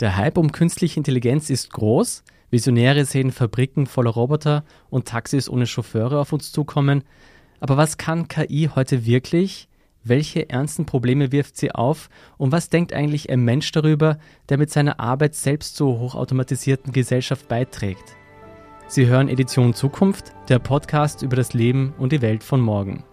Der Hype um künstliche Intelligenz ist groß. Visionäre sehen Fabriken voller Roboter und Taxis ohne Chauffeure auf uns zukommen. Aber was kann KI heute wirklich? Welche ernsten Probleme wirft sie auf? Und was denkt eigentlich ein Mensch darüber, der mit seiner Arbeit selbst zur hochautomatisierten Gesellschaft beiträgt? Sie hören Edition Zukunft, der Podcast über das Leben und die Welt von morgen.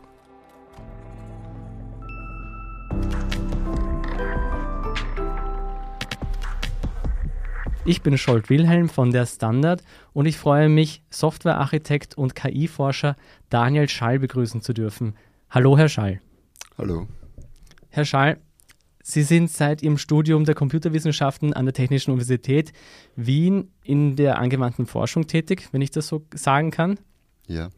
Ich bin Scholt Wilhelm von der Standard und ich freue mich, Softwarearchitekt und KI-Forscher Daniel Schall begrüßen zu dürfen. Hallo, Herr Schall. Hallo. Herr Schall, Sie sind seit Ihrem Studium der Computerwissenschaften an der Technischen Universität Wien in der angewandten Forschung tätig, wenn ich das so sagen kann. Ja.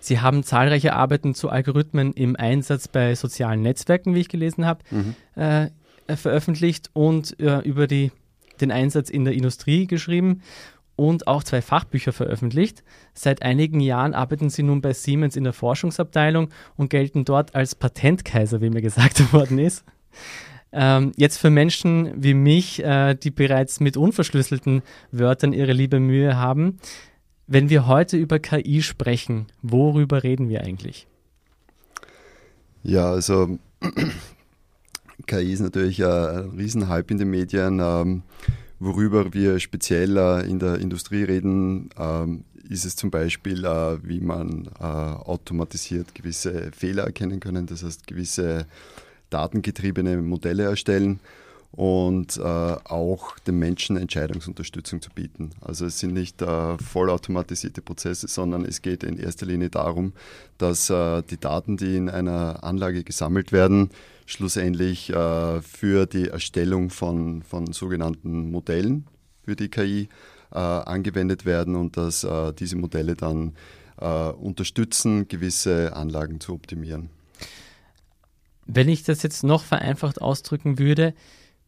Sie haben zahlreiche Arbeiten zu Algorithmen im Einsatz bei sozialen Netzwerken, wie ich gelesen habe, mhm. äh, veröffentlicht und äh, über die den Einsatz in der Industrie geschrieben und auch zwei Fachbücher veröffentlicht. Seit einigen Jahren arbeiten sie nun bei Siemens in der Forschungsabteilung und gelten dort als Patentkaiser, wie mir gesagt worden ist. Ähm, jetzt für Menschen wie mich, äh, die bereits mit unverschlüsselten Wörtern ihre liebe Mühe haben. Wenn wir heute über KI sprechen, worüber reden wir eigentlich? Ja, also KI ist natürlich ein Riesenhype in den Medien. Ähm, worüber wir speziell äh, in der Industrie reden, ähm, ist es zum Beispiel, äh, wie man äh, automatisiert gewisse Fehler erkennen können, das heißt gewisse datengetriebene Modelle erstellen und äh, auch den Menschen Entscheidungsunterstützung zu bieten. Also es sind nicht äh, vollautomatisierte Prozesse, sondern es geht in erster Linie darum, dass äh, die Daten, die in einer Anlage gesammelt werden, schlussendlich äh, für die Erstellung von, von sogenannten Modellen für die KI äh, angewendet werden und dass äh, diese Modelle dann äh, unterstützen, gewisse Anlagen zu optimieren. Wenn ich das jetzt noch vereinfacht ausdrücken würde,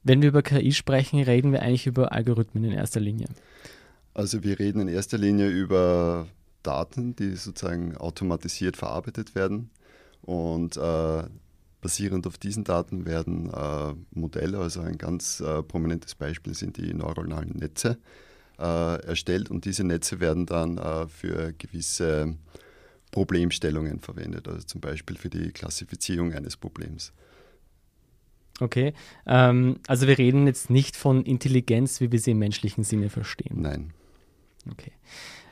wenn wir über KI sprechen, reden wir eigentlich über Algorithmen in erster Linie. Also wir reden in erster Linie über Daten, die sozusagen automatisiert verarbeitet werden und äh, Basierend auf diesen Daten werden äh, Modelle, also ein ganz äh, prominentes Beispiel sind die neuronalen Netze, äh, erstellt und diese Netze werden dann äh, für gewisse Problemstellungen verwendet, also zum Beispiel für die Klassifizierung eines Problems. Okay, ähm, also wir reden jetzt nicht von Intelligenz, wie wir sie im menschlichen Sinne verstehen. Nein. Okay.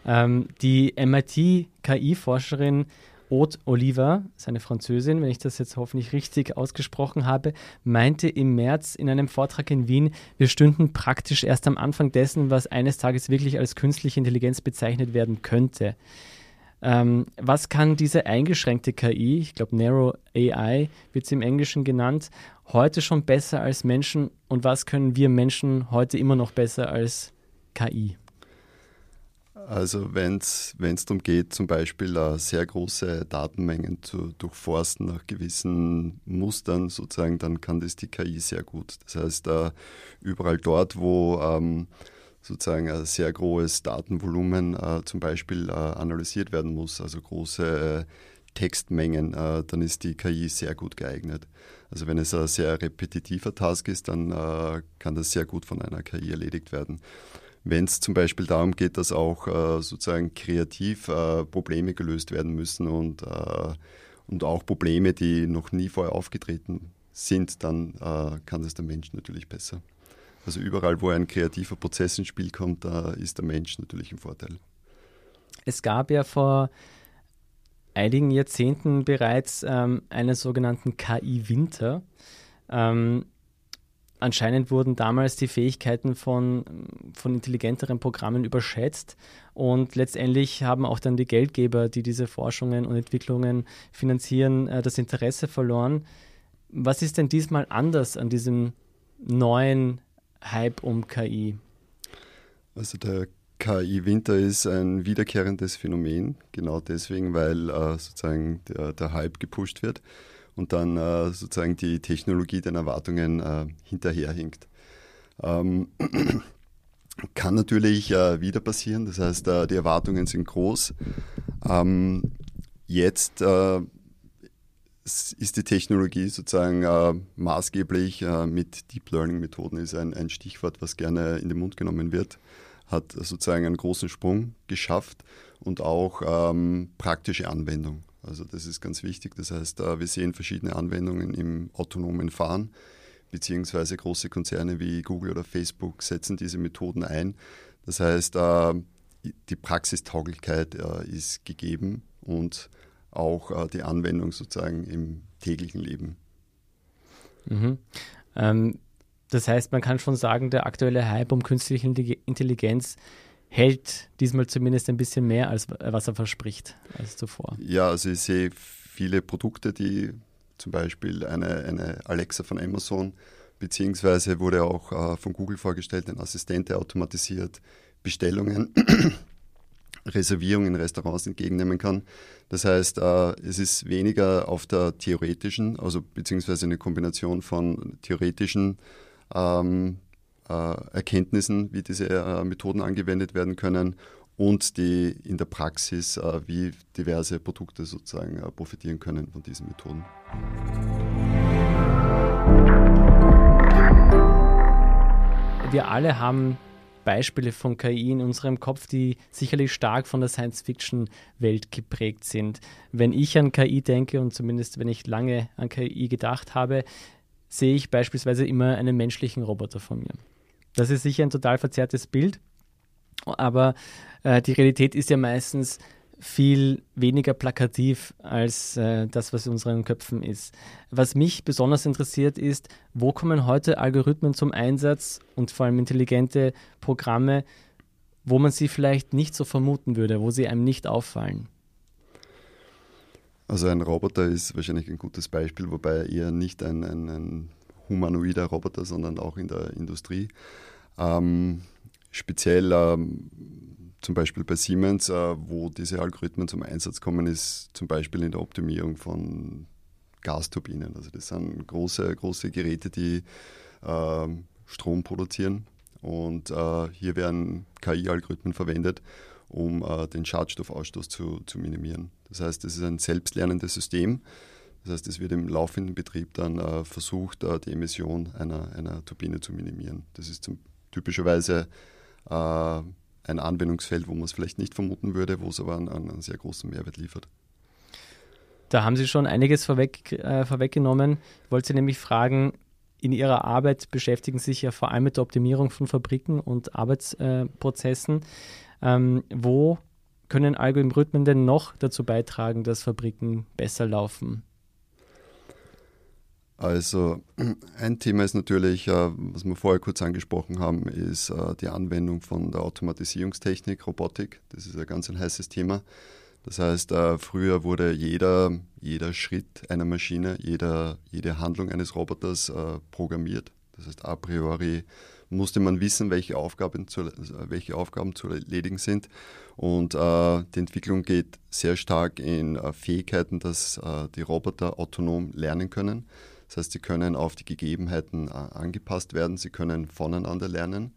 Ähm, die MIT-KI-Forscherin Haute Oliver, seine Französin, wenn ich das jetzt hoffentlich richtig ausgesprochen habe, meinte im März in einem Vortrag in Wien, wir stünden praktisch erst am Anfang dessen, was eines Tages wirklich als künstliche Intelligenz bezeichnet werden könnte. Ähm, was kann diese eingeschränkte KI, ich glaube Narrow AI wird sie im Englischen genannt, heute schon besser als Menschen und was können wir Menschen heute immer noch besser als KI? Also wenn es darum geht, zum Beispiel uh, sehr große Datenmengen zu durchforsten nach gewissen Mustern sozusagen, dann kann das die KI sehr gut. Das heißt, uh, überall dort, wo um, ähm, sozusagen ein sehr großes Datenvolumen uh, zum Beispiel analysiert werden muss, also große Textmengen, dann ist die KI sehr gut geeignet. Also wenn es ein sehr repetitiver Task ist, dann kann das sehr gut von einer KI erledigt werden wenn es zum Beispiel darum geht, dass auch äh, sozusagen kreativ äh, Probleme gelöst werden müssen und, äh, und auch Probleme, die noch nie vorher aufgetreten sind, dann äh, kann das der Mensch natürlich besser. Also überall, wo ein kreativer Prozess ins Spiel kommt, da ist der Mensch natürlich im Vorteil. Es gab ja vor einigen Jahrzehnten bereits ähm, einen sogenannten KI-Winter. Ähm, anscheinend wurden damals die Fähigkeiten von, von intelligenteren Programmen überschätzt und letztendlich haben auch dann die Geldgeber, die diese Forschungen und Entwicklungen finanzieren, äh, das Interesse verloren. Was ist denn diesmal anders an diesem neuen Hype um KI? Also der KI-Winter ist ein wiederkehrendes Phänomen, genau deswegen, weil äh, sozusagen der, der Hype gepusht wird und dann äh, sozusagen die Technologie den Erwartungen äh, hinterherhinkt. Ähm, kann natürlich äh, wieder passieren, das heißt, äh, die Erwartungen sind groß. Ähm, jetzt äh, ist die Technologie sozusagen äh, maßgeblich. Mit Deep Learning Methoden ist ein, ein Stichwort, was gerne in den Mund genommen wird, hat sozusagen einen großen Sprung geschafft und auch ähm, praktische Anwendung. Also das ist ganz wichtig. Das heißt, äh, wir sehen verschiedene Anwendungen im autonomen Fahren, beziehungsweise große Konzerne wie Google oder Facebook setzen diese Methoden ein. Das heißt, äh, die Praxistauglichkeit äh, ist gegeben und auch die Anwendung sozusagen im täglichen Leben. Mhm. Ähm, das heißt, man kann schon sagen, der aktuelle Hype um künstliche Intelligenz hält diesmal zumindest ein bisschen mehr, als was er verspricht, als zuvor. Ja, also ich sehe viele Produkte, die zum Beispiel eine, eine Alexa von Amazon, beziehungsweise wurde auch äh, von Google vorgestellt, ein Assistent, der automatisiert Bestellungen Reservierungen in Restaurants entgegennehmen kann. Das heißt, äh, es ist weniger auf der theoretischen, also beziehungsweise eine Kombination von theoretischen ähm, äh, Erkenntnissen, wie diese äh, Methoden angewendet werden können und die in der Praxis, äh, wie diverse Produkte sozusagen äh, profitieren können von diesen Methoden. Wir alle haben Beispiele von KI in unserem Kopf, die sicherlich stark von der Science-Fiction-Welt geprägt sind. Wenn ich an KI denke und zumindest wenn ich lange an KI gedacht habe, sehe ich beispielsweise immer einen menschlichen Roboter von mir. Das ist sicher ein total verzerrtes Bild, aber äh, die Realität ist ja meistens viel weniger plakativ als äh, das, was in unseren Köpfen ist. Was mich besonders interessiert ist, wo kommen heute Algorithmen zum Einsatz und vor allem intelligente Programme, wo man sie vielleicht nicht so vermuten würde, wo sie einem nicht auffallen? Also ein Roboter ist wahrscheinlich ein gutes Beispiel, wobei eher nicht ein, ein, ein humanoider Roboter, sondern auch in der Industrie. Ähm, speziell ähm, zum Beispiel bei Siemens, äh, wo diese Algorithmen zum Einsatz kommen, ist zum Beispiel in der Optimierung von Gasturbinen. Also das sind große, große Geräte, die äh, Strom produzieren. Und äh, hier werden KI-Algorithmen verwendet, um äh, den Schadstoffausstoß zu, zu minimieren. Das heißt, es ist ein selbstlernendes System. Das heißt, es wird im laufenden Betrieb dann äh, versucht, äh, die Emission einer, einer Turbine zu minimieren. Das ist zum, typischerweise ein Anwendungsfeld, wo man es vielleicht nicht vermuten würde, wo es aber einen, einen sehr großen Mehrwert liefert. Da haben Sie schon einiges vorweg, äh, vorweggenommen. Ich wollte Sie nämlich fragen, in Ihrer Arbeit beschäftigen Sie sich ja vor allem mit der Optimierung von Fabriken und Arbeitsprozessen. Ähm, wo können Algorithmen denn noch dazu beitragen, dass Fabriken besser laufen? Also ein Thema ist natürlich, äh, was wir vorher kurz angesprochen haben, ist äh, die Anwendung von der Automatisierungstechnik, Robotik. Das ist ein ganz ein heißes Thema. Das heißt, äh, früher wurde jeder, jeder Schritt einer Maschine, jeder, jede Handlung eines Roboters programmiert. Das heißt, a priori musste man wissen, welche Aufgaben zu, welche Aufgaben zu erledigen sind. Und die Entwicklung geht sehr stark in äh, Fähigkeiten, dass die Roboter autonom lernen können. Das heißt, sie können auf die Gegebenheiten äh, angepasst werden, sie können voneinander lernen.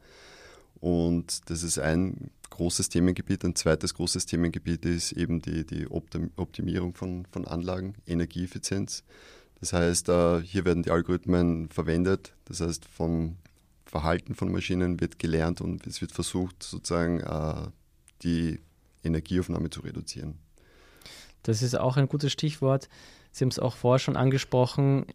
Und das ist ein großes Themengebiet. Ein zweites großes Themengebiet ist eben die, die Optimierung von, von Anlagen, Energieeffizienz. Das heißt, äh, hier werden die Algorithmen verwendet. Das heißt, vom Verhalten von Maschinen wird gelernt und es wird versucht, sozusagen äh, die Energieaufnahme zu reduzieren. Das ist auch ein gutes Stichwort. Sie haben es auch vorher schon angesprochen.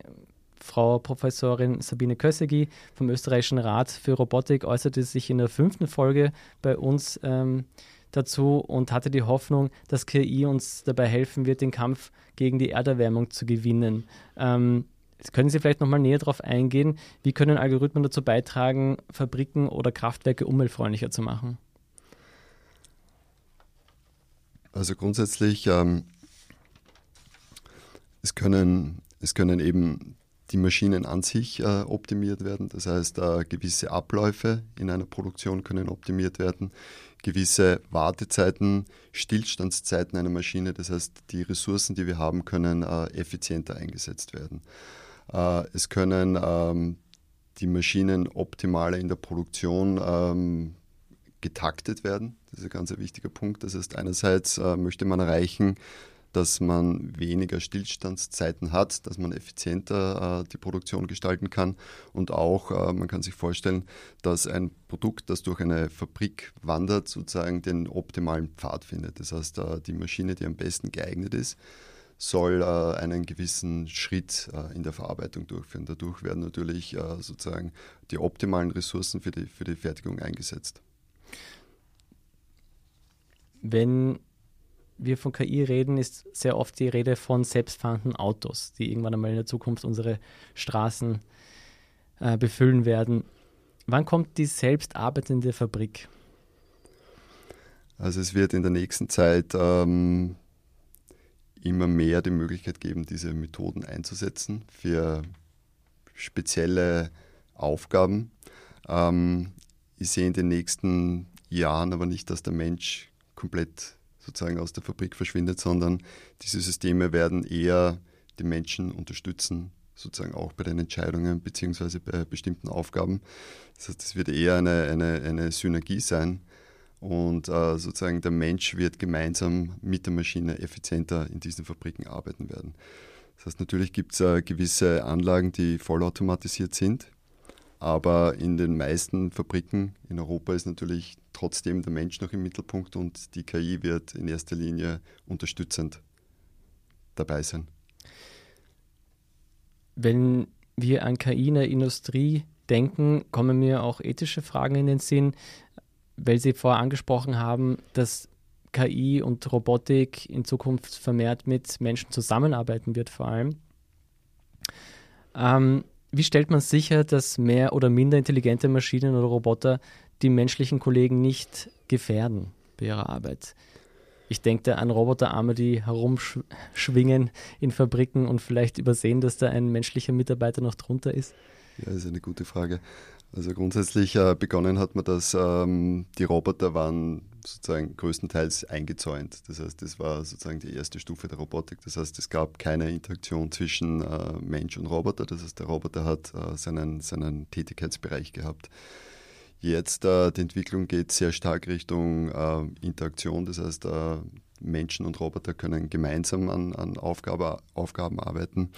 Frau Professorin Sabine Kössegi vom Österreichischen Rat für Robotik äußerte sich in der fünften Folge bei uns ähm, dazu und hatte die Hoffnung, dass KI uns dabei helfen wird, den Kampf gegen die Erderwärmung zu gewinnen. Ähm, können Sie vielleicht nochmal näher darauf eingehen? Wie können Algorithmen dazu beitragen, Fabriken oder Kraftwerke umweltfreundlicher zu machen? Also grundsätzlich ähm, es können, es können eben die Maschinen an sich äh, optimiert werden. Das heißt, äh, gewisse Abläufe in einer Produktion können optimiert werden, gewisse Wartezeiten, Stillstandszeiten einer Maschine. Das heißt, die Ressourcen, die wir haben, können äh, effizienter eingesetzt werden. Äh, es können ähm, die Maschinen optimaler in der Produktion ähm, getaktet werden. Das ist ein ganz wichtiger Punkt. Das heißt, einerseits äh, möchte man erreichen, dass man weniger Stillstandszeiten hat, dass man effizienter äh, die Produktion gestalten kann und auch, äh, man kann sich vorstellen, dass ein Produkt, das durch eine Fabrik wandert, sozusagen den optimalen Pfad findet. Das heißt, äh, die Maschine, die am besten geeignet ist, soll äh, einen gewissen Schritt äh, in der Verarbeitung durchführen. Dadurch werden natürlich äh, sozusagen die optimalen Ressourcen für die, für die Fertigung eingesetzt. Wenn wir von KI reden, ist sehr oft die Rede von selbstfahrenden Autos, die irgendwann einmal in der Zukunft unsere Straßen äh, befüllen werden. Wann kommt die selbst arbeitende Fabrik? Also es wird in der nächsten Zeit ähm, immer mehr die Möglichkeit geben, diese Methoden einzusetzen für spezielle Aufgaben. Ähm, ich sehe in den nächsten Jahren aber nicht, dass der Mensch komplett sozusagen aus der Fabrik verschwindet, sondern diese Systeme werden eher die Menschen unterstützen, sozusagen auch bei den Entscheidungen beziehungsweise bei bestimmten Aufgaben. Das heißt, es wird eher eine, eine, eine Synergie sein und äh, sozusagen der Mensch wird gemeinsam mit der Maschine effizienter in diesen Fabriken arbeiten werden. Das heißt, natürlich gibt es äh, gewisse Anlagen, die vollautomatisiert sind, aber in den meisten Fabriken in Europa ist natürlich trotzdem der Mensch noch im Mittelpunkt und die KI wird in erster Linie unterstützend dabei sein. Wenn wir an KI in der Industrie denken, kommen mir auch ethische Fragen in den Sinn, weil Sie vorher angesprochen haben, dass KI und Robotik in Zukunft vermehrt mit Menschen zusammenarbeiten wird, vor allem. Ähm, wie stellt man sicher, dass mehr oder minder intelligente Maschinen oder Roboter die menschlichen Kollegen nicht gefährden bei ihrer Arbeit? Ich denke an Roboterarme, die herumschwingen in Fabriken und vielleicht übersehen, dass da ein menschlicher Mitarbeiter noch drunter ist. Ja, das ist eine gute Frage. Also grundsätzlich äh, begonnen hat man das, ähm, die Roboter waren sozusagen größtenteils eingezäunt. Das heißt, das war sozusagen die erste Stufe der Robotik. Das heißt, es gab keine Interaktion zwischen äh, Mensch und Roboter. Das heißt, der Roboter hat äh, seinen, seinen Tätigkeitsbereich gehabt. Jetzt äh, die Entwicklung geht sehr stark Richtung äh, Interaktion. Das heißt, äh, Menschen und Roboter können gemeinsam an, an Aufgabe, Aufgaben arbeiten.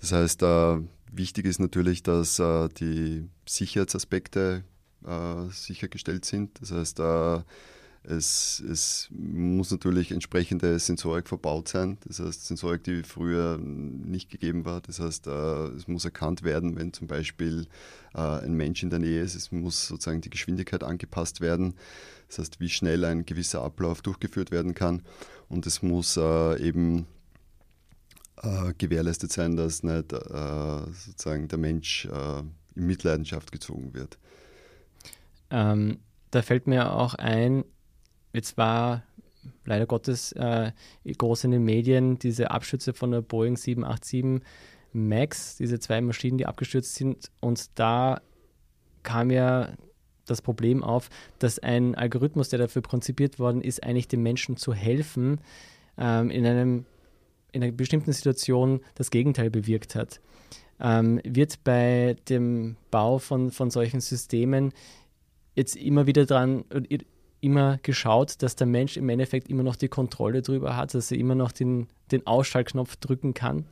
Das heißt, äh, wichtig ist natürlich, dass die Sicherheitsaspekte sichergestellt sind. Das heißt, es, es, muss natürlich entsprechende Sensorik verbaut sein. Das heißt, Sensorik, die früher nicht gegeben war. Das heißt, äh, es muss erkannt werden, wenn zum Beispiel äh, ein Mensch in der Nähe ist. Es muss sozusagen die Geschwindigkeit angepasst werden. Das heißt, wie schnell ein gewisser Ablauf durchgeführt werden kann. Und es muss äh, eben äh, gewährleistet sein, dass nicht sozusagen der Mensch in Mitleidenschaft gezogen wird. Ähm, da fällt mir auch ein, jetzt war leider Gottes äh, groß in den Medien diese Abstürze von der Boeing 787 MAX, diese zwei Maschinen, die abgestürzt sind. Und da kam ja das Problem auf, dass ein Algorithmus, der dafür konzipiert worden ist, eigentlich den Menschen zu helfen, ähm, in einem in einer bestimmten Situation das Gegenteil bewirkt hat. Ähm, wird bei dem Bau von, von solchen Systemen jetzt immer wieder dran, immer geschaut, dass der Mensch im Endeffekt immer noch die Kontrolle darüber hat, dass er immer noch den, den Ausschaltknopf drücken kann?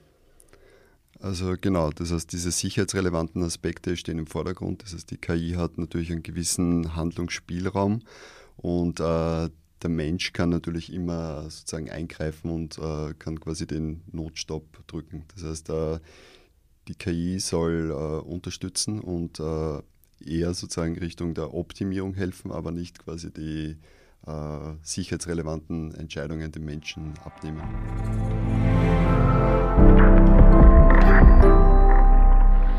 Also genau, das heißt, diese sicherheitsrelevanten Aspekte stehen im Vordergrund. Das heißt, die KI hat natürlich einen gewissen Handlungsspielraum und äh, der Mensch kann natürlich immer sozusagen eingreifen und äh, kann quasi den Notstopp drücken. Das heißt, äh, die KI soll äh, unterstützen und äh, eher sozusagen Richtung der Optimierung helfen, aber nicht quasi die äh, sicherheitsrelevanten Entscheidungen dem Menschen abnehmen.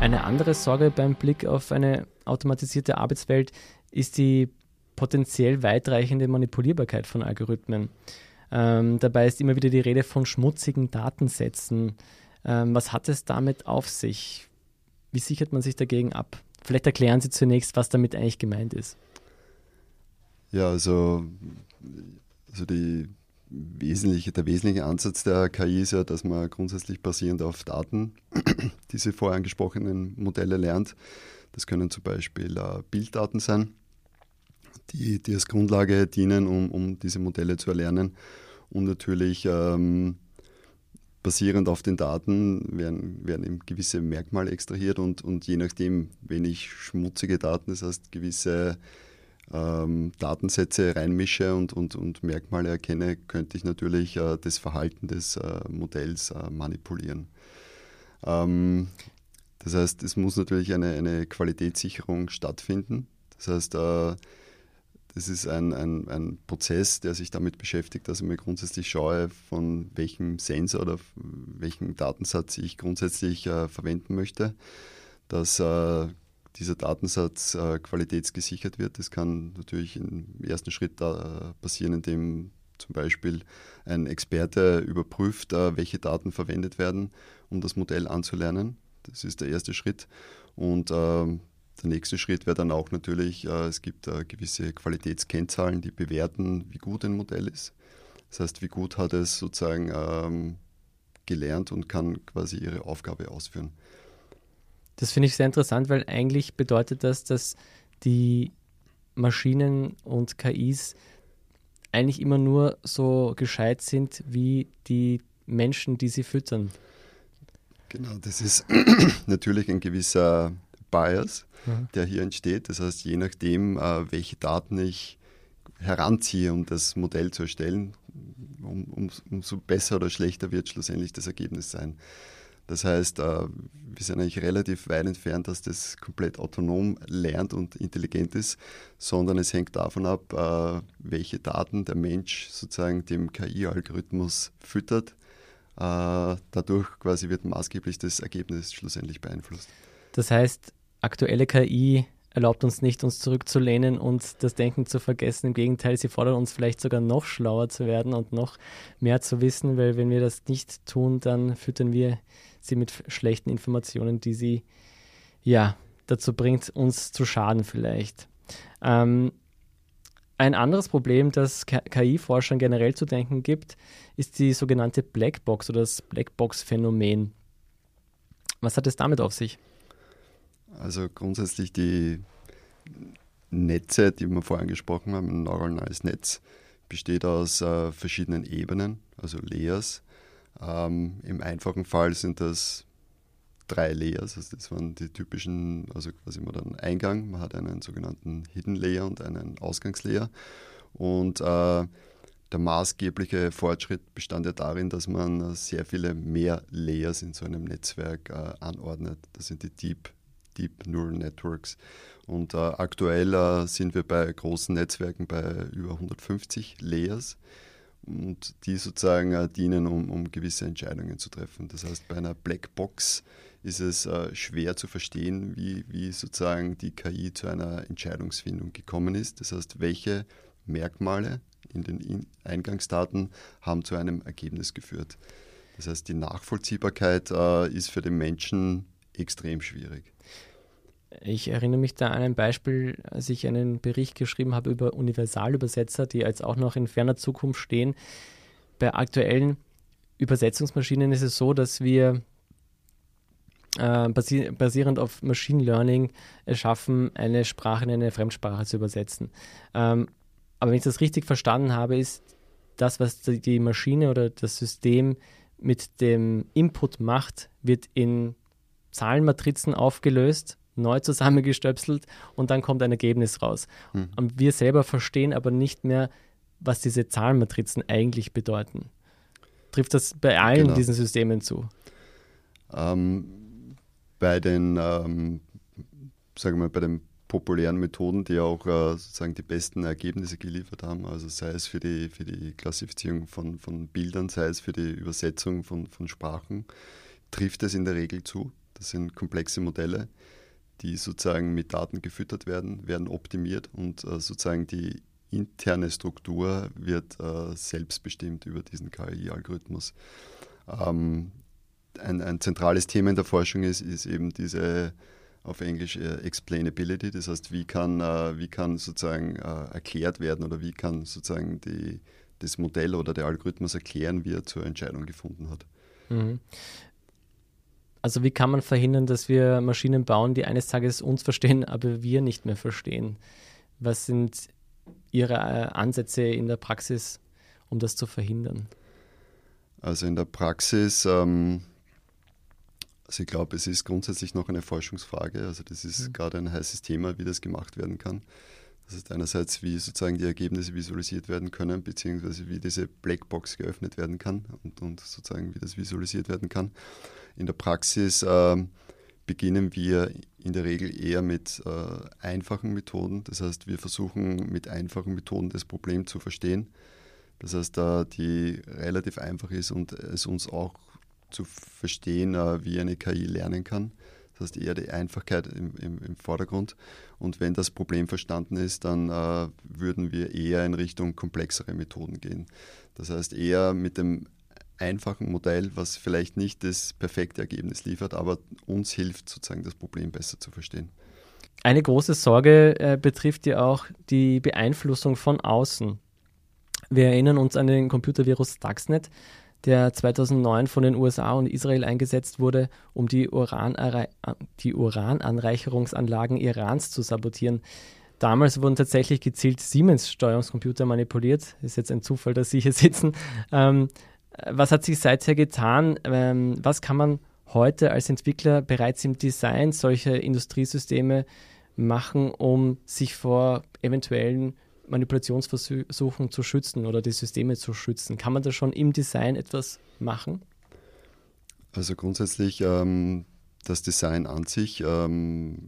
Eine andere Sorge beim Blick auf eine automatisierte Arbeitswelt ist die potenziell weitreichende Manipulierbarkeit von Algorithmen. Ähm, dabei ist immer wieder die Rede von schmutzigen Datensätzen. Ähm, was hat es damit auf sich? Wie sichert man sich dagegen ab? Vielleicht erklären Sie zunächst, was damit eigentlich gemeint ist. Ja, also, also die wesentliche, der wesentliche Ansatz der KI ist ja, dass man grundsätzlich basierend auf Daten diese vorher angesprochenen Modelle lernt. Das können zum Beispiel äh, Bilddaten sein die, die als Grundlage dienen, um, um diese Modelle zu erlernen. Und natürlich ähm, basierend auf den Daten werden, werden eben gewisse Merkmale extrahiert und, und je nachdem, wenn ich schmutzige Daten, das heißt gewisse ähm, Datensätze reinmische und, und, und Merkmale erkenne, könnte ich natürlich äh, das Verhalten des äh, Modells äh, manipulieren. Ähm, das heißt, es muss natürlich eine, eine Qualitätssicherung stattfinden. Das heißt, äh, das ist ein, ein, ein Prozess, der sich damit beschäftigt, dass ich mir grundsätzlich schaue, von welchem Sensor oder welchem Datensatz ich grundsätzlich äh, verwenden möchte, dass äh, dieser Datensatz äh, qualitätsgesichert wird. Das kann natürlich im ersten Schritt äh, passieren, indem zum Beispiel ein Experte überprüft, äh, welche Daten verwendet werden, um das Modell anzulernen. Das ist der erste Schritt. Und ähm, der nächste Schritt wäre dann auch natürlich, äh, es gibt äh, gewisse Qualitätskennzahlen, die bewerten, wie gut ein Modell ist. Das heißt, wie gut hat es sozusagen ähm, gelernt und kann quasi ihre Aufgabe ausführen. Das finde ich sehr interessant, weil eigentlich bedeutet das, dass die Maschinen und KIs eigentlich immer nur so gescheit sind wie die Menschen, die sie füttern. Genau, das ist natürlich ein gewisser Bias, mhm. der hier entsteht. Das heißt, je nachdem, äh, welche Daten ich heranziehe, um das Modell zu erstellen, um, um, umso besser oder schlechter wird schlussendlich das Ergebnis sein. Das heißt, äh, wir sind eigentlich relativ weit entfernt, dass das komplett autonom lernt und intelligent ist, sondern es hängt davon ab, äh, welche Daten der Mensch sozusagen dem KI-Algorithmus füttert. Dadurch quasi wird maßgeblich das Ergebnis schlussendlich beeinflusst. Das heißt, aktuelle KI erlaubt uns nicht, uns zurückzulehnen und das Denken zu vergessen. Im Gegenteil, sie fordert uns vielleicht sogar noch schlauer zu werden und noch mehr zu wissen, weil wenn wir das nicht tun, dann füttern wir sie mit schlechten Informationen, die sie ja dazu bringt, uns zu schaden vielleicht. Ähm, ein anderes Problem, das KI-Forschern generell zu denken gibt, ist die sogenannte Blackbox oder das Blackbox-Phänomen. Was hat es damit auf sich? Also grundsätzlich die Netze, die wir vorhin gesprochen haben, ein neuronales Netz, besteht aus äh, verschiedenen Ebenen, also Layers. Ähm, Im einfachen Fall sind das drei Layers, also das waren die typischen, also quasi hat einen Eingang, man hat einen sogenannten Hidden Layer und einen Ausgangslayer. Und äh, der maßgebliche Fortschritt bestand ja darin, dass man sehr viele mehr Layers in so einem Netzwerk äh, anordnet. Das sind die Deep Deep Neural Networks. Und äh, aktuell äh, sind wir bei großen Netzwerken bei über 150 Layers und die sozusagen äh, dienen, um, um gewisse Entscheidungen zu treffen. Das heißt, bei einer Blackbox ist es äh, schwer zu verstehen, wie, wie sozusagen die KI zu einer Entscheidungsfindung gekommen ist. Das heißt, welche Merkmale in den Eingangsdaten haben zu einem Ergebnis geführt. Das heißt, die Nachvollziehbarkeit äh, ist für den Menschen extrem schwierig. Ich erinnere mich da an ein Beispiel, als ich einen Bericht geschrieben habe über Universalübersetzer, die jetzt auch noch in ferner Zukunft stehen. Bei aktuellen Übersetzungsmaschinen ist es so, dass wir äh, basi basierend auf Machine Learning es schaffen, eine Sprache in eine Fremdsprache zu übersetzen. Ähm, aber wenn ich das richtig verstanden habe, ist das, was die Maschine oder das System mit dem Input macht, wird in Zahlenmatrizen aufgelöst neu zusammengestöpselt und dann kommt ein Ergebnis raus. Mhm. Und wir selber verstehen aber nicht mehr, was diese Zahlenmatrizen eigentlich bedeuten. Trifft das bei allen genau. diesen Systemen zu? Ähm, bei den, ähm, sagen wir mal, bei den populären Methoden, die auch äh, sozusagen die besten Ergebnisse geliefert haben, also sei es für die, für die Klassifizierung von, von Bildern, sei es für die Übersetzung von, von Sprachen, trifft es in der Regel zu. Das sind komplexe Modelle die sozusagen mit Daten gefüttert werden, werden optimiert und äh, sozusagen die interne Struktur wird äh, selbstbestimmt über diesen KI-Algorithmus. Ähm, ein, ein, zentrales Thema in der Forschung ist, ist eben diese auf Englisch äh, Explainability, das heißt, wie kann, äh, wie kann sozusagen äh, erklärt werden oder wie kann sozusagen die, das Modell oder der Algorithmus erklären, wie er zur Entscheidung gefunden hat. Mhm. Also wie kann man verhindern, dass wir Maschinen bauen, die eines Tages uns verstehen, aber wir nicht mehr verstehen? Was sind Ihre äh, Ansätze in der Praxis, um das zu verhindern? Also in der Praxis, ähm, also ich glaube, es ist grundsätzlich noch eine Forschungsfrage. Also das ist mhm. gerade ein heißes Thema, wie das gemacht werden kann. Das ist einerseits, wie sozusagen die Ergebnisse visualisiert werden können, beziehungsweise wie diese Blackbox geöffnet werden kann und, und sozusagen wie das visualisiert werden kann. In der Praxis äh, beginnen wir in der Regel eher mit äh, einfachen Methoden. Das heißt, wir versuchen mit einfachen Methoden das Problem zu verstehen. Das heißt, da die relativ einfach ist und es uns auch zu verstehen, äh, wie eine KI lernen kann. Das heißt eher die Einfachkeit im, im, im Vordergrund. Und wenn das Problem verstanden ist, dann äh, würden wir eher in Richtung komplexere Methoden gehen. Das heißt eher mit dem einfachen Modell, was vielleicht nicht das perfekte Ergebnis liefert, aber uns hilft sozusagen das Problem besser zu verstehen. Eine große Sorge äh, betrifft ja auch die Beeinflussung von außen. Wir erinnern uns an den Computervirus Stuxnet, der 2009 von den USA und Israel eingesetzt wurde, um die, die Urananreicherungsanlagen Irans zu sabotieren. Damals wurden tatsächlich gezielt Siemens-Steuerungscomputer manipuliert. Ist jetzt ein Zufall, dass Sie hier sitzen. Ähm, was hat sich seither getan? Ähm, was kann man heute als Entwickler bereits im Design solcher Industriesysteme machen, um sich vor eventuellen Manipulationsversuchen zu schützen oder die Systeme zu schützen? Kann man da schon im Design etwas machen? Also grundsätzlich ähm, das Design an sich ähm,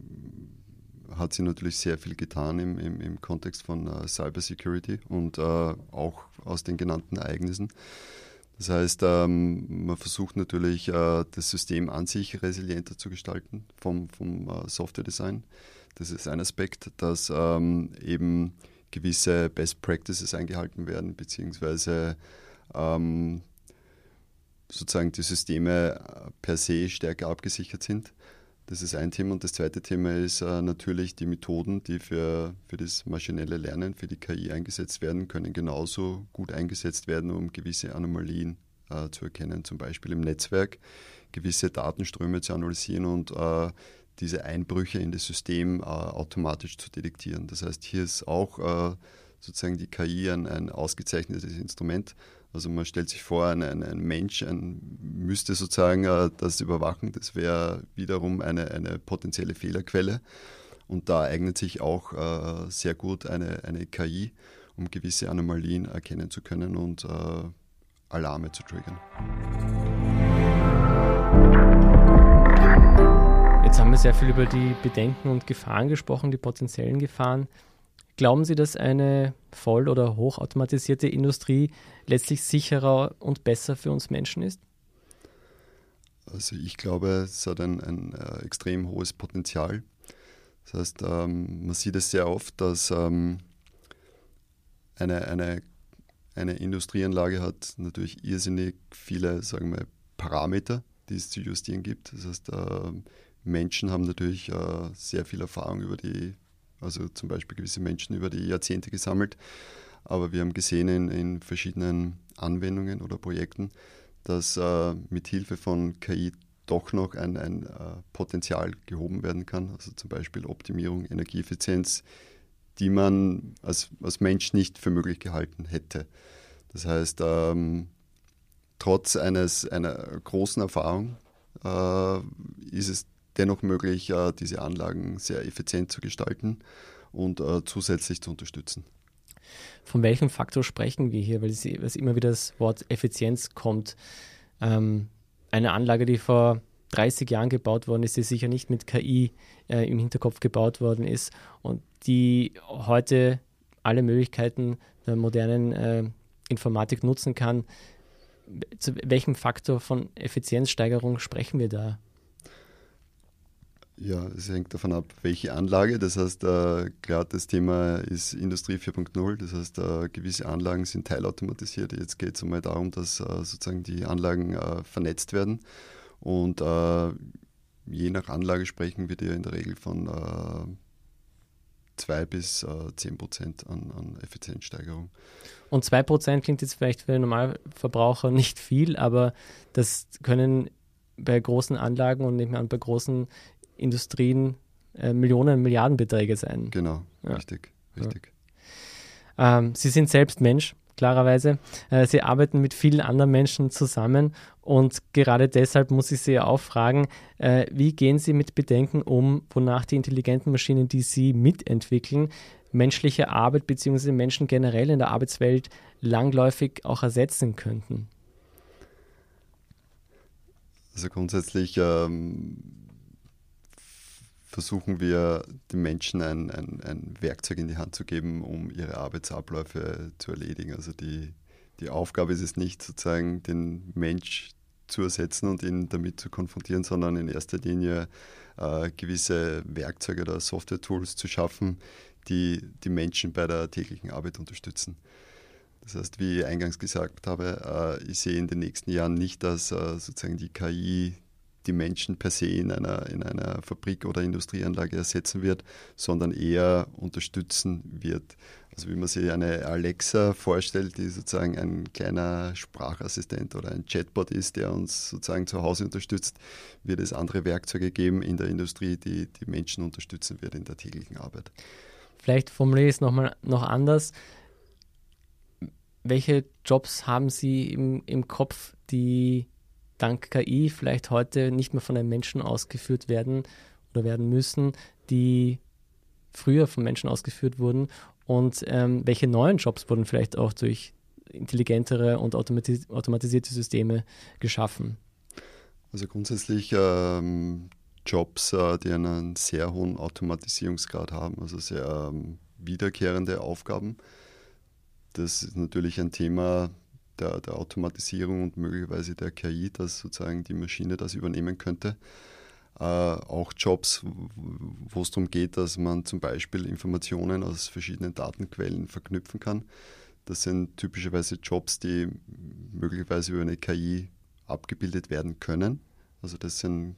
hat sie natürlich sehr viel getan im, im, im Kontext von äh, Cybersecurity und äh, auch aus den genannten Ereignissen. Das heißt, ähm, man versucht natürlich, äh, das System an sich resilienter zu gestalten vom, vom äh, Software-Design. Das ist ein Aspekt, dass ähm, eben gewisse Best Practices eingehalten werden, beziehungsweise ähm, sozusagen die Systeme äh, per se stärker abgesichert sind. Das ist ein Thema. Und das zweite Thema ist äh, natürlich die Methoden, die für, für das maschinelle Lernen, für die KI eingesetzt werden, können genauso gut eingesetzt werden, um gewisse Anomalien äh, zu erkennen, zum Beispiel im Netzwerk, gewisse Datenströme zu analysieren und äh, diese Einbrüche in das System äh, automatisch zu detektieren. Das heißt, hier ist auch äh, sozusagen die KI ein, ein, ausgezeichnetes Instrument. Also man stellt sich vor, ein, ein, Mensch ein, müsste sozusagen äh, das überwachen. Das wäre wiederum eine, eine potenzielle Fehlerquelle. Und da eignet sich auch äh, sehr gut eine, eine KI, um gewisse Anomalien erkennen zu können und äh, Alarme zu triggern. Jetzt haben wir sehr viel über die Bedenken und Gefahren gesprochen, die potenziellen Gefahren. Glauben Sie, dass eine voll- oder hochautomatisierte Industrie letztlich sicherer und besser für uns Menschen ist? Also ich glaube, es hat ein, ein äh, extrem hohes Potenzial. Das heißt, ähm, man sieht es sehr oft, dass ähm, eine, eine, eine Industrieanlage hat natürlich irrsinnig viele, sagen wir, Parameter, die es zu justieren gibt. Das heißt, äh, Menschen haben natürlich äh, sehr viel Erfahrung über die, also zum Beispiel gewisse Menschen über die Jahrzehnte gesammelt. Aber wir haben gesehen in, in verschiedenen Anwendungen oder Projekten, dass äh, mit Hilfe von KI doch noch ein, ein äh, Potenzial gehoben werden kann. Also zum Beispiel Optimierung, Energieeffizienz, die man als, als Mensch nicht für möglich gehalten hätte. Das heißt, ähm, trotz eines, einer großen Erfahrung äh, ist es dennoch möglich, äh, diese Anlagen sehr effizient zu gestalten und äh, zusätzlich zu unterstützen. Von welchem Faktor sprechen wir hier? Weil es, immer wieder das Wort Effizienz kommt. Ähm, eine Anlage, die vor 30 Jahren gebaut worden ist, die sicher nicht mit KI äh, im Hinterkopf gebaut worden ist und die heute alle Möglichkeiten der modernen äh, Informatik nutzen kann. Zu welchem Faktor von Effizienzsteigerung sprechen wir da? Ja, es hängt davon ab, welche Anlage. Das heißt, äh, klar, das Thema ist Industrie 4.0. Das heißt, äh, gewisse Anlagen sind teilautomatisiert. Jetzt geht es einmal darum, dass äh, sozusagen die Anlagen äh, vernetzt werden. Und je nach Anlage sprechen wir dir in der Regel von 2 äh, bis 10 Prozent an, an Effizienzsteigerung. Und 2 Prozent klingt jetzt vielleicht für den Normalverbraucher nicht viel, aber das können bei großen Anlagen und nicht mehr bei großen Industrien äh, Millionen, Milliardenbeträge sein. Genau, ja. richtig, richtig. Ja. Ähm, Sie sind selbst Mensch. klarerweise. Äh, Sie arbeiten mit vielen anderen Menschen zusammen und gerade deshalb muss ich Sie ja auch fragen, äh, wie gehen Sie mit Bedenken um, wonach die intelligenten Maschinen, die Sie mitentwickeln, menschliche Arbeit bzw. Menschen generell in der Arbeitswelt langläufig auch ersetzen könnten? Also grundsätzlich ähm, versuchen wir den Menschen ein, ein, ein, Werkzeug in die Hand zu geben, um ihre Arbeitsabläufe zu erledigen. Also die, die Aufgabe ist es nicht, sozusagen den Mensch zu ersetzen und ihn damit zu konfrontieren, sondern in erster Linie äh, gewisse Werkzeuge oder Software-Tools zu schaffen, die die Menschen bei der täglichen Arbeit unterstützen. Das heißt, wie ich eingangs gesagt habe, äh, ich sehe in den nächsten Jahren nicht, dass äh, sozusagen die KI die Menschen per se in einer, in einer Fabrik oder Industrieanlage ersetzen wird, sondern eher unterstützen wird. Also wie man sich eine Alexa vorstellt, die sozusagen ein kleiner Sprachassistent oder ein Chatbot ist, der uns sozusagen zu Hause unterstützt, wird es andere Werkzeuge geben in der Industrie, die die Menschen unterstützen wird in der täglichen Arbeit. Vielleicht formuliere ich es nochmal noch anders. Welche Jobs haben Sie im, im Kopf, die dank KI vielleicht heute nicht mehr von einem Menschen ausgeführt werden oder werden müssen, die früher von Menschen ausgeführt wurden und ähm, welche neuen Jobs wurden vielleicht auch durch intelligentere und automatis automatisierte Systeme geschaffen? Also grundsätzlich ähm, Jobs, äh, die einen sehr hohen Automatisierungsgrad haben, also sehr ähm, wiederkehrende Aufgaben. Das ist natürlich ein Thema, der, der Automatisierung und möglicherweise der KI, dass sozusagen die Maschine das übernehmen könnte. Äh, auch Jobs, wo es darum geht, dass man zum Beispiel Informationen aus verschiedenen Datenquellen verknüpfen kann. Das sind typischerweise Jobs, die möglicherweise über eine KI abgebildet werden können. Also das sind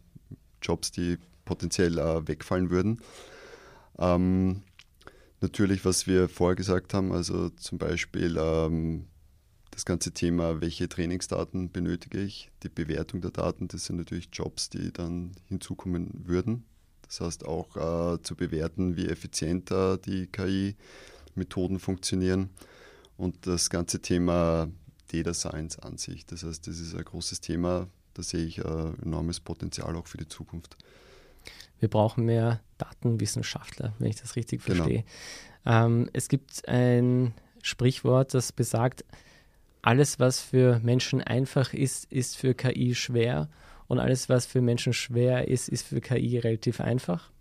Jobs, die potenziell äh, wegfallen würden. Ähm, natürlich, was wir vorher gesagt haben, also zum Beispiel ähm, das ganze Thema, welche Trainingsdaten benötige ich, die Bewertung der Daten, das sind natürlich Jobs, die dann hinzukommen würden. Das heißt auch äh, zu bewerten, wie effizient äh, die KI-Methoden funktionieren und das ganze Thema Data Science an sich. Das heißt, das ist ein großes Thema, da sehe ich äh, enormes Potenzial auch für die Zukunft. Wir brauchen mehr Datenwissenschaftler, wenn ich das richtig genau. verstehe. Genau. Ähm, es gibt ein Sprichwort, das besagt, alles, was für Menschen einfach ist, ist für KI schwer und alles, was für Menschen schwer ist, ist für KI relativ einfach.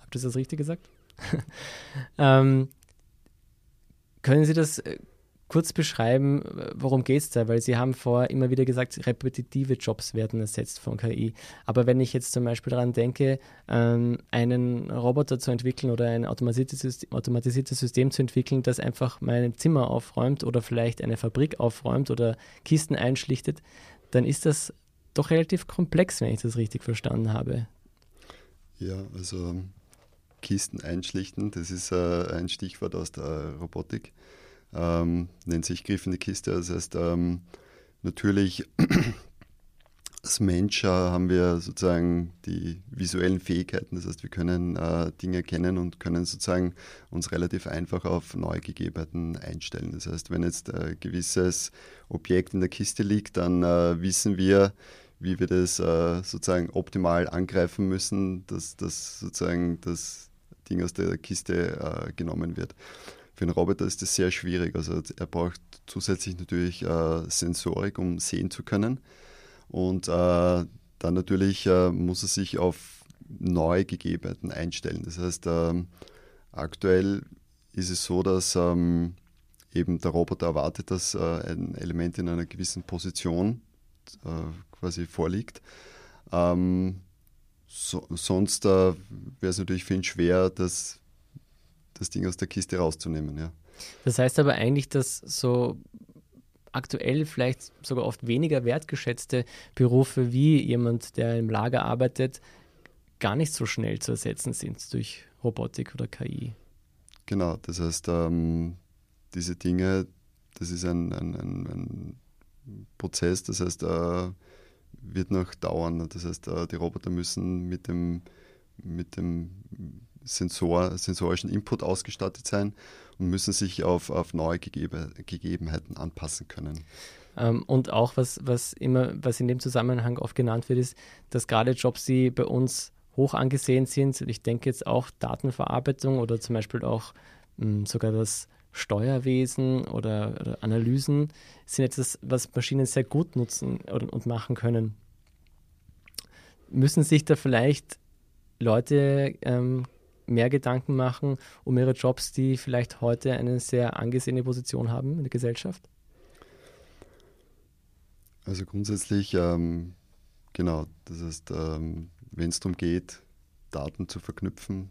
Habt ihr das richtig gesagt? ähm, können Sie das äh, kurz beschreiben, worum geht es da? Weil Sie haben vorher immer wieder gesagt, repetitive Jobs werden ersetzt von KI. Aber wenn ich jetzt zum Beispiel daran denke, ähm, einen Roboter zu entwickeln oder ein automatisiertes System, automatisiertes System zu entwickeln, das einfach mein Zimmer aufräumt oder vielleicht eine Fabrik aufräumt oder Kisten einschlichtet, dann ist das doch relativ komplex, wenn ich das richtig verstanden habe. Ja, also Kisten einschlichten, das ist äh, ein Stichwort aus der Robotik ähm, nennt sich Griff in die Kiste. Das heißt, ähm, natürlich als Mensch äh, haben wir sozusagen die visuellen Fähigkeiten. Das heißt, wir können äh, Dinge erkennen und können sozusagen uns relativ einfach auf neue Gegebenheiten einstellen. Das heißt, wenn jetzt ein gewisses Objekt in der Kiste liegt, dann äh, wissen wir, wie wir das äh, sozusagen optimal angreifen müssen, dass, dass sozusagen das Ding aus der Kiste äh, genommen wird. Für einen Roboter ist das sehr schwierig. Also er braucht zusätzlich natürlich äh, Sensorik, um sehen zu können. Und äh, dann natürlich äh, muss er sich auf neue Gegebenheiten einstellen. Das heißt, ähm, aktuell ist es so, dass ähm, eben der Roboter erwartet, dass äh, ein Element in einer gewissen Position äh, quasi vorliegt. Ähm, so, sonst äh, wäre es natürlich für ihn schwer, das das Ding aus der Kiste rauszunehmen. Ja. Das heißt aber eigentlich, dass so aktuell vielleicht sogar oft weniger wertgeschätzte Berufe wie jemand, der im Lager arbeitet, gar nicht so schnell zu ersetzen sind durch Robotik oder KI. Genau, das heißt, ähm, diese Dinge, das ist ein, ein, ein, ein Prozess, das heißt, äh, wird noch dauern. Das heißt, äh, die Roboter müssen mit dem, mit dem Sensor, sensorischen Input ausgestattet sein und müssen sich auf, auf neue Gegebe, Gegebenheiten anpassen können. Ähm, und auch was, was immer, was in dem Zusammenhang oft genannt wird, ist, dass gerade Jobs, die bei uns hoch angesehen sind, ich denke jetzt auch Datenverarbeitung oder zum Beispiel auch mh, hm, sogar das Steuerwesen oder, oder, Analysen, sind etwas, was Maschinen sehr gut nutzen oder, und machen können. Müssen sich da vielleicht Leute ähm, mehr Gedanken machen um ihre Jobs, die vielleicht heute eine sehr angesehene Position haben in der Gesellschaft? Also grundsätzlich, ähm, genau, das heißt, ähm, wenn es darum geht, Daten zu verknüpfen,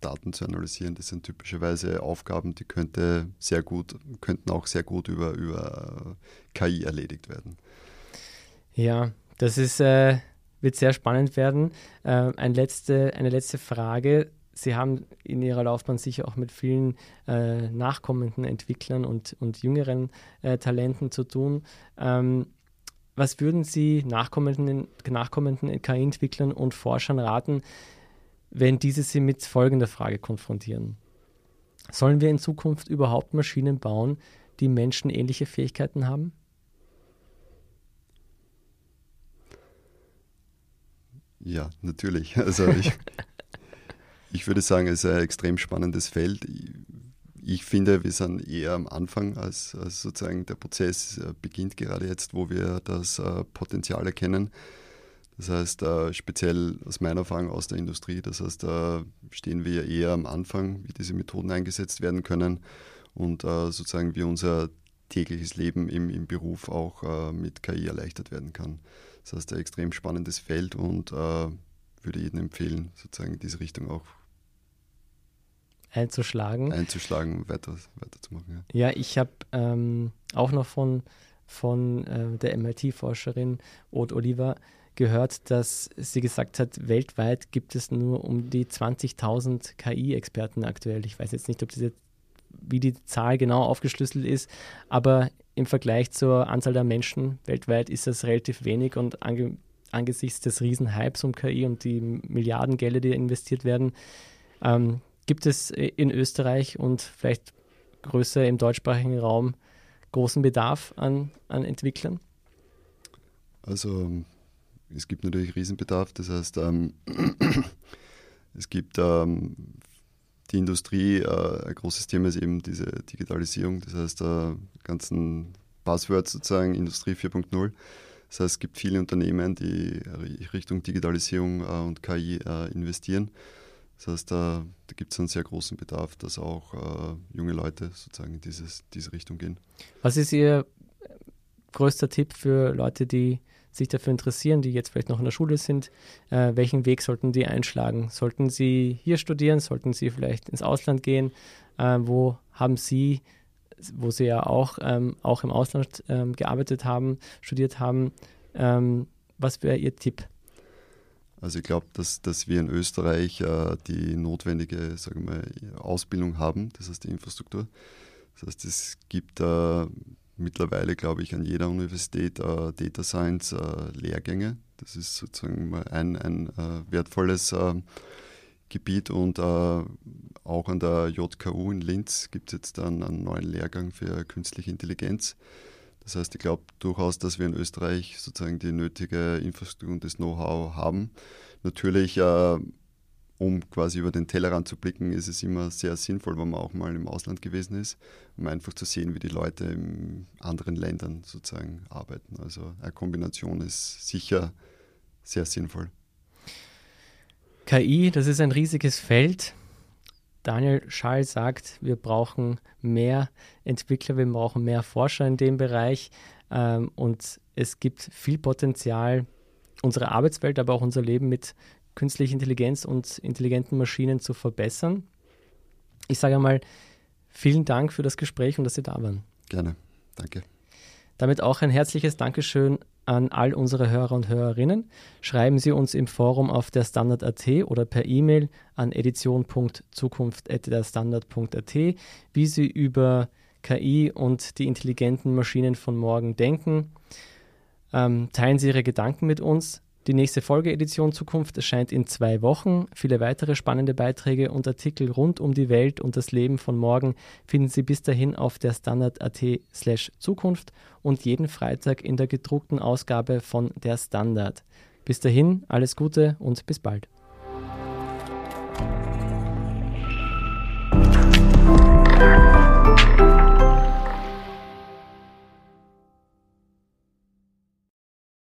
Daten zu analysieren, das sind typischerweise Aufgaben, die könnte sehr gut, könnten auch sehr gut über, über KI erledigt werden. Ja, das ist, äh, wird sehr spannend werden. Äh, eine, letzte, eine letzte Frage. Sie haben in Ihrer Laufbahn sicher auch mit vielen äh, nachkommenden Entwicklern und, und jüngeren äh, Talenten zu tun. Ähm, was würden Sie nachkommenden, nachkommenden KI-Entwicklern und Forschern raten, wenn diese sie mit folgender Frage konfrontieren? Sollen wir in Zukunft überhaupt Maschinen bauen, die menschenähnliche Fähigkeiten haben? Ja, natürlich. Also ich, ich würde sagen, es ist ein extrem spannendes Feld ich finde, wir sind eher am Anfang, als, als sozusagen der Prozess äh, beginnt gerade jetzt, wo wir das äh, Potenzial erkennen. Das heißt, äh, speziell aus meiner Erfahrung aus der Industrie, das heißt, da stehen wir eher am Anfang, wie diese Methoden eingesetzt werden können und sozusagen wie unser tägliches Leben im, im Beruf auch mit KI erleichtert werden kann. Das heißt, ein extrem spannendes Feld und würde jedem empfehlen, sozusagen in diese Richtung auch einzuschlagen. Einzuschlagen und weiter, weiterzumachen. Ja, ja ich habe ähm, auch noch von, von äh, der MIT-Forscherin Aude Oliver gehört, dass sie gesagt hat, weltweit gibt es nur um die 20.000 KI-Experten aktuell. Ich weiß jetzt nicht, ob diese, wie die Zahl genau aufgeschlüsselt ist, aber im Vergleich zur Anzahl der Menschen weltweit ist das relativ wenig und ange, angesichts des Riesenhypes um KI und die Milliardengelder, die investiert werden, ähm, Gibt es in Österreich und vielleicht größer im deutschsprachigen Raum großen Bedarf an, an Entwicklern? Also es gibt natürlich Riesenbedarf. Das heißt, ähm, es gibt ähm, die Industrie, äh, ein großes Thema ist eben diese Digitalisierung. Das heißt, äh, ganzen Buzzwords sozusagen, Industrie 4.0. Das heißt, es gibt viele Unternehmen, die Richtung Digitalisierung äh, und KI äh, investieren. Das heißt, da, da gibt es einen sehr großen Bedarf, dass auch äh, junge Leute sozusagen in dieses, diese Richtung gehen. Was ist Ihr größter Tipp für Leute, die sich dafür interessieren, die jetzt vielleicht noch in der Schule sind? Äh, welchen Weg sollten die einschlagen? Sollten sie hier studieren? Sollten sie vielleicht ins Ausland gehen? Äh, wo haben Sie, wo Sie ja auch, ähm, auch im Ausland ähm, gearbeitet haben, studiert haben, ähm, was wäre Ihr Tipp? Also ich glaube, dass, dass wir in Österreich äh, die notwendige sagen wir, Ausbildung haben, das heißt die Infrastruktur. Das heißt, es gibt äh, mittlerweile, glaube ich, an jeder Universität äh, Data Science äh, Lehrgänge. Das ist sozusagen ein, ein äh, wertvolles äh, Gebiet und auch an der JKU in Linz gibt es jetzt dann einen neuen Lehrgang für künstliche Intelligenz. Das heißt, ich glaube durchaus, dass wir in Österreich sozusagen die nötige Infrastruktur und das Know-how haben. Natürlich, äh, um quasi über den Tellerrand zu blicken, ist es immer sehr sinnvoll, wenn man auch mal im Ausland gewesen ist, um einfach zu sehen, wie die Leute in anderen Ländern sozusagen arbeiten. Also eine Kombination ist sicher sehr sinnvoll. KI, das ist ein riesiges Feld. Daniel Schall sagt, wir brauchen mehr Entwickler, wir brauchen mehr Forscher in dem Bereich ähm, und es gibt viel Potenzial, unsere Arbeitswelt, aber auch unser Leben mit künstlicher Intelligenz und intelligenten Maschinen zu verbessern. Ich sage einmal, vielen Dank für das Gespräch und dass Sie da waren. Gerne, danke. Damit auch ein herzliches Dankeschön an all unsere Hörer und Hörerinnen. Schreiben Sie uns im Forum auf der Standard.at oder per E-Mail an edition.zukunft.derstandard.at, wie Sie über KI und die intelligenten Maschinen von morgen denken. Ähm, teilen Sie Ihre Gedanken mit uns. Die nächste Folgeedition Zukunft erscheint in zwei Wochen. Viele weitere spannende Beiträge und Artikel rund um die Welt und das Leben von morgen finden Sie bis dahin auf der Standard.at slash Zukunft und jeden Freitag in der gedruckten Ausgabe von der Standard. Bis dahin, alles Gute und bis bald.